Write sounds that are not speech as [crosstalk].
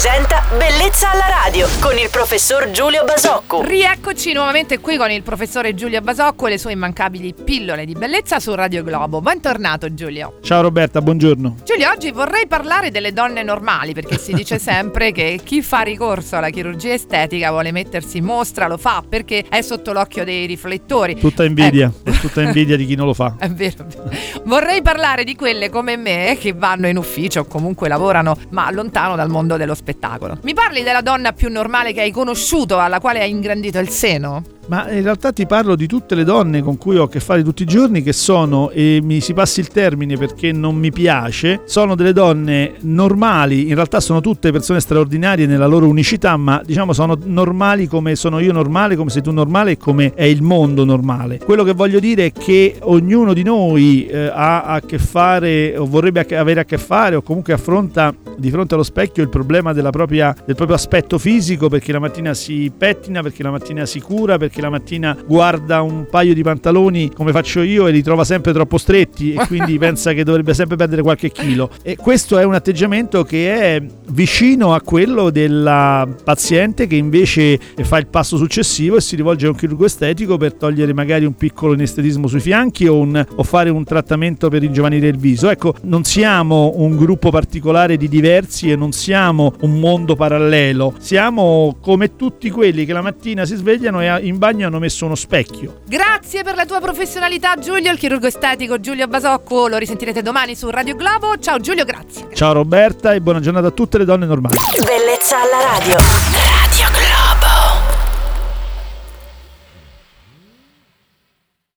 presenta Bellezza alla radio con il professor Giulio Basocco. Rieccoci nuovamente qui con il professore Giulio Basocco e le sue immancabili pillole di bellezza su Radio Globo. Bentornato Giulio. Ciao Roberta, buongiorno. Giulio, oggi vorrei parlare delle donne normali perché si dice [laughs] sempre che chi fa ricorso alla chirurgia estetica vuole mettersi in mostra, lo fa perché è sotto l'occhio dei riflettori. Tutta invidia, Ecco. tutta invidia di chi non lo fa. [laughs] È vero. Vorrei parlare di quelle come me che vanno in ufficio o comunque lavorano, ma lontano dal mondo dello spettacolo. Mi parli della donna più normale che hai conosciuto, alla quale hai ingrandito il seno? Ma in realtà ti parlo di tutte le donne con cui ho a che fare tutti i giorni che sono, e mi si passi il termine perché non mi piace, sono delle donne normali, in realtà sono tutte persone straordinarie nella loro unicità, ma diciamo sono normali come sono io normale, come sei tu normale e come è il mondo normale. Quello che voglio dire è che ognuno di noi eh, ha a che fare o vorrebbe avere a che fare o comunque affronta di fronte allo specchio il problema della propria- del proprio aspetto fisico perché la mattina si pettina, perché la mattina si cura, perché la mattina guarda un paio di pantaloni come faccio io e li trova sempre troppo stretti e quindi [laughs] pensa che dovrebbe sempre perdere qualche chilo. E questo è un atteggiamento che è vicino a quello della paziente che invece fa il passo successivo e si rivolge a un chirurgo estetico per togliere magari un piccolo inestetismo sui fianchi o, un- o fare un trattamento per ringiovanire il viso. Ecco, non siamo un gruppo particolare di diversi e non siamo un mondo parallelo, siamo come tutti quelli che la mattina si svegliano e in bagno hanno messo uno specchio. Grazie per la tua professionalità Giulio, il chirurgo estetico Giulio Basocco, lo risentirete domani su Radio Globo. Ciao Giulio, grazie. Ciao Roberta e buona giornata a tutte le donne normali. Bellezza alla radio.